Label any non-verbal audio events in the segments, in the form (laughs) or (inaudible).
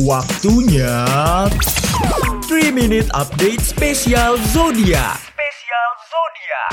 Waktunya 3 Minute Update Spesial Zodiak. Spesial Zodiak.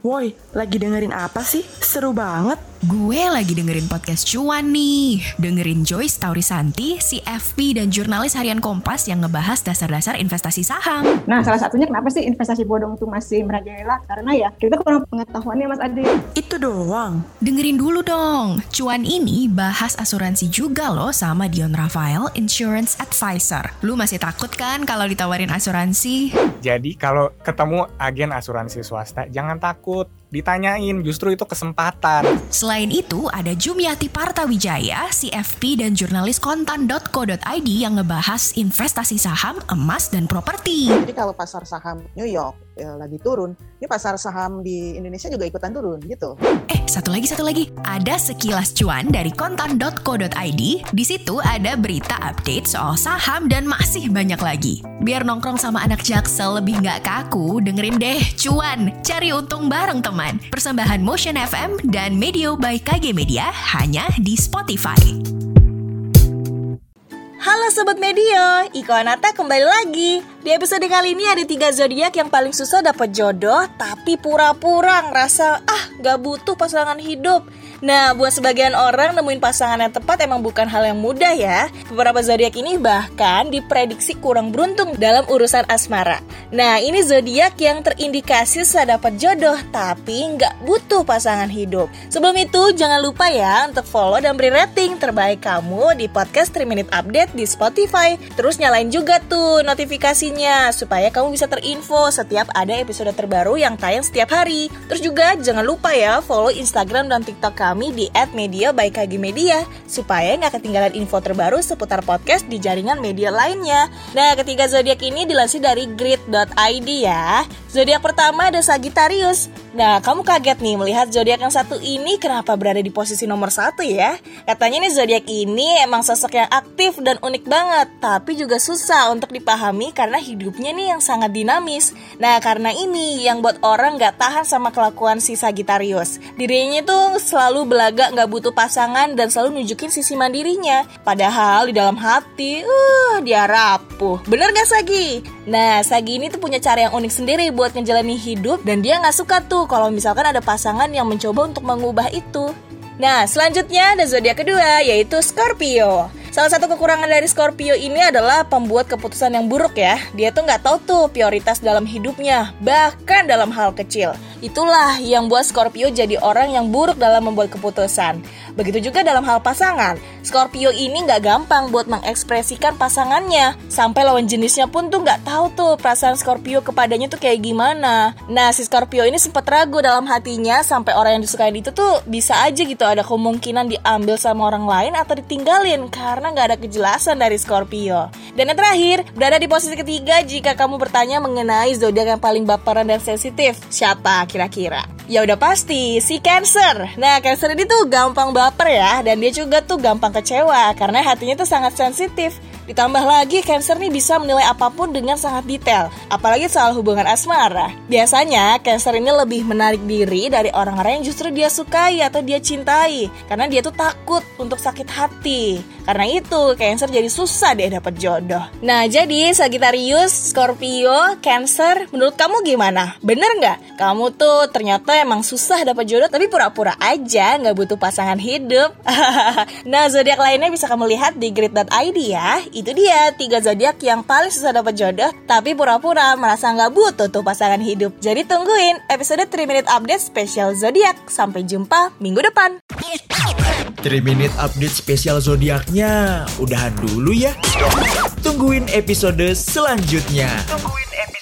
Woi, lagi dengerin apa sih? Seru banget. Gue lagi dengerin podcast cuan nih. Dengerin Joyce Taurisanti, CFP, dan jurnalis harian Kompas yang ngebahas dasar-dasar investasi saham. Nah, salah satunya kenapa sih investasi bodong itu masih merajalela? Karena ya kita kurang pengetahuannya Mas Adi. Itu doang. Dengerin dulu dong. Cuan ini bahas asuransi juga loh sama Dion Rafael, Insurance Advisor. Lu masih takut kan kalau ditawarin asuransi? Jadi kalau ketemu agen asuransi swasta jangan takut, ditanyain justru itu kesempatan. Selain itu, ada Jumiati Partawijaya, CFP, dan jurnalis kontan.co.id yang ngebahas investasi saham, emas, dan properti. Jadi kalau pasar saham New York ya, lagi turun, ini pasar saham di Indonesia juga ikutan turun gitu. Eh, satu lagi, satu lagi. Ada sekilas cuan dari kontan.co.id. Di situ ada berita update soal saham dan masih banyak lagi. Biar nongkrong sama anak jaksel lebih nggak kaku, dengerin deh cuan. Cari untung bareng teman. Persembahan Motion FM dan Medio by KG Media hanya di Spotify. Halo Sobat Medio, Iko Anata kembali lagi. Di episode kali ini ada tiga zodiak yang paling susah dapat jodoh, tapi pura-pura ngerasa ah gak butuh pasangan hidup. Nah, buat sebagian orang nemuin pasangan yang tepat emang bukan hal yang mudah ya. Beberapa zodiak ini bahkan diprediksi kurang beruntung dalam urusan asmara. Nah, ini zodiak yang terindikasi susah dapat jodoh, tapi nggak butuh pasangan hidup. Sebelum itu, jangan lupa ya untuk follow dan beri rating terbaik kamu di podcast 3 Minute Update di Spotify. Terus nyalain juga tuh notifikasinya supaya kamu bisa terinfo setiap ada episode terbaru yang tayang setiap hari. Terus juga jangan lupa ya follow Instagram dan TikTok kami di @media by KG Media supaya nggak ketinggalan info terbaru seputar podcast di jaringan media lainnya. Nah, ketiga zodiak ini dilansir dari grid.id ya. Zodiak pertama ada Sagittarius. Nah, kamu kaget nih melihat zodiak yang satu ini kenapa berada di posisi nomor satu ya? Katanya nih zodiak ini emang sosok yang aktif dan unik banget, tapi juga susah untuk dipahami karena hidupnya nih yang sangat dinamis. Nah, karena ini yang buat orang nggak tahan sama kelakuan si Sagittarius. Dirinya tuh selalu belaga nggak butuh pasangan dan selalu nunjukin sisi mandirinya. Padahal di dalam hati, uh, dia rapuh. Bener gak Sagi? Nah, Sagi ini tuh punya cara yang unik sendiri buat ngejalani hidup dan dia nggak suka tuh kalau misalkan ada pasangan yang mencoba untuk mengubah itu. Nah, selanjutnya ada zodiak kedua yaitu Scorpio. Salah satu kekurangan dari Scorpio ini adalah pembuat keputusan yang buruk ya. Dia tuh nggak tahu tuh prioritas dalam hidupnya, bahkan dalam hal kecil. Itulah yang buat Scorpio jadi orang yang buruk dalam membuat keputusan. Begitu juga dalam hal pasangan. Scorpio ini nggak gampang buat mengekspresikan pasangannya. Sampai lawan jenisnya pun tuh nggak tahu tuh perasaan Scorpio kepadanya tuh kayak gimana. Nah, si Scorpio ini sempat ragu dalam hatinya sampai orang yang disukai itu tuh bisa aja gitu ada kemungkinan diambil sama orang lain atau ditinggalin karena nggak ada kejelasan dari Scorpio. Dan yang terakhir, berada di posisi ketiga jika kamu bertanya mengenai zodiak yang paling baperan dan sensitif. Siapa kira-kira? Ya udah pasti, si Cancer. Nah, Cancer ini tuh gampang baper ya, dan dia juga tuh gampang kecewa karena hatinya tuh sangat sensitif. Ditambah lagi, Cancer nih bisa menilai apa pun dengan sangat detail, apalagi soal hubungan asmara. Biasanya, Cancer ini lebih menarik diri dari orang-orang yang justru dia sukai atau dia cintai, karena dia tuh takut untuk sakit hati. Karena itu, Cancer jadi susah deh dapat jodoh. Nah, jadi Sagittarius, Scorpio, Cancer, menurut kamu gimana? Bener nggak? Kamu tuh ternyata emang susah dapat jodoh, tapi pura-pura aja nggak butuh pasangan hidup. (laughs) nah, zodiak lainnya bisa kamu lihat di grid.id ya. Itu dia tiga zodiak yang paling susah dapat jodoh, tapi pura-pura merasa nggak butuh tuh pasangan hidup. Jadi tungguin episode 3 Minute Update spesial zodiak. Sampai jumpa minggu depan. 3 Minute Update Spesial Zodiaknya udahan dulu ya. Tungguin episode selanjutnya. Tungguin episode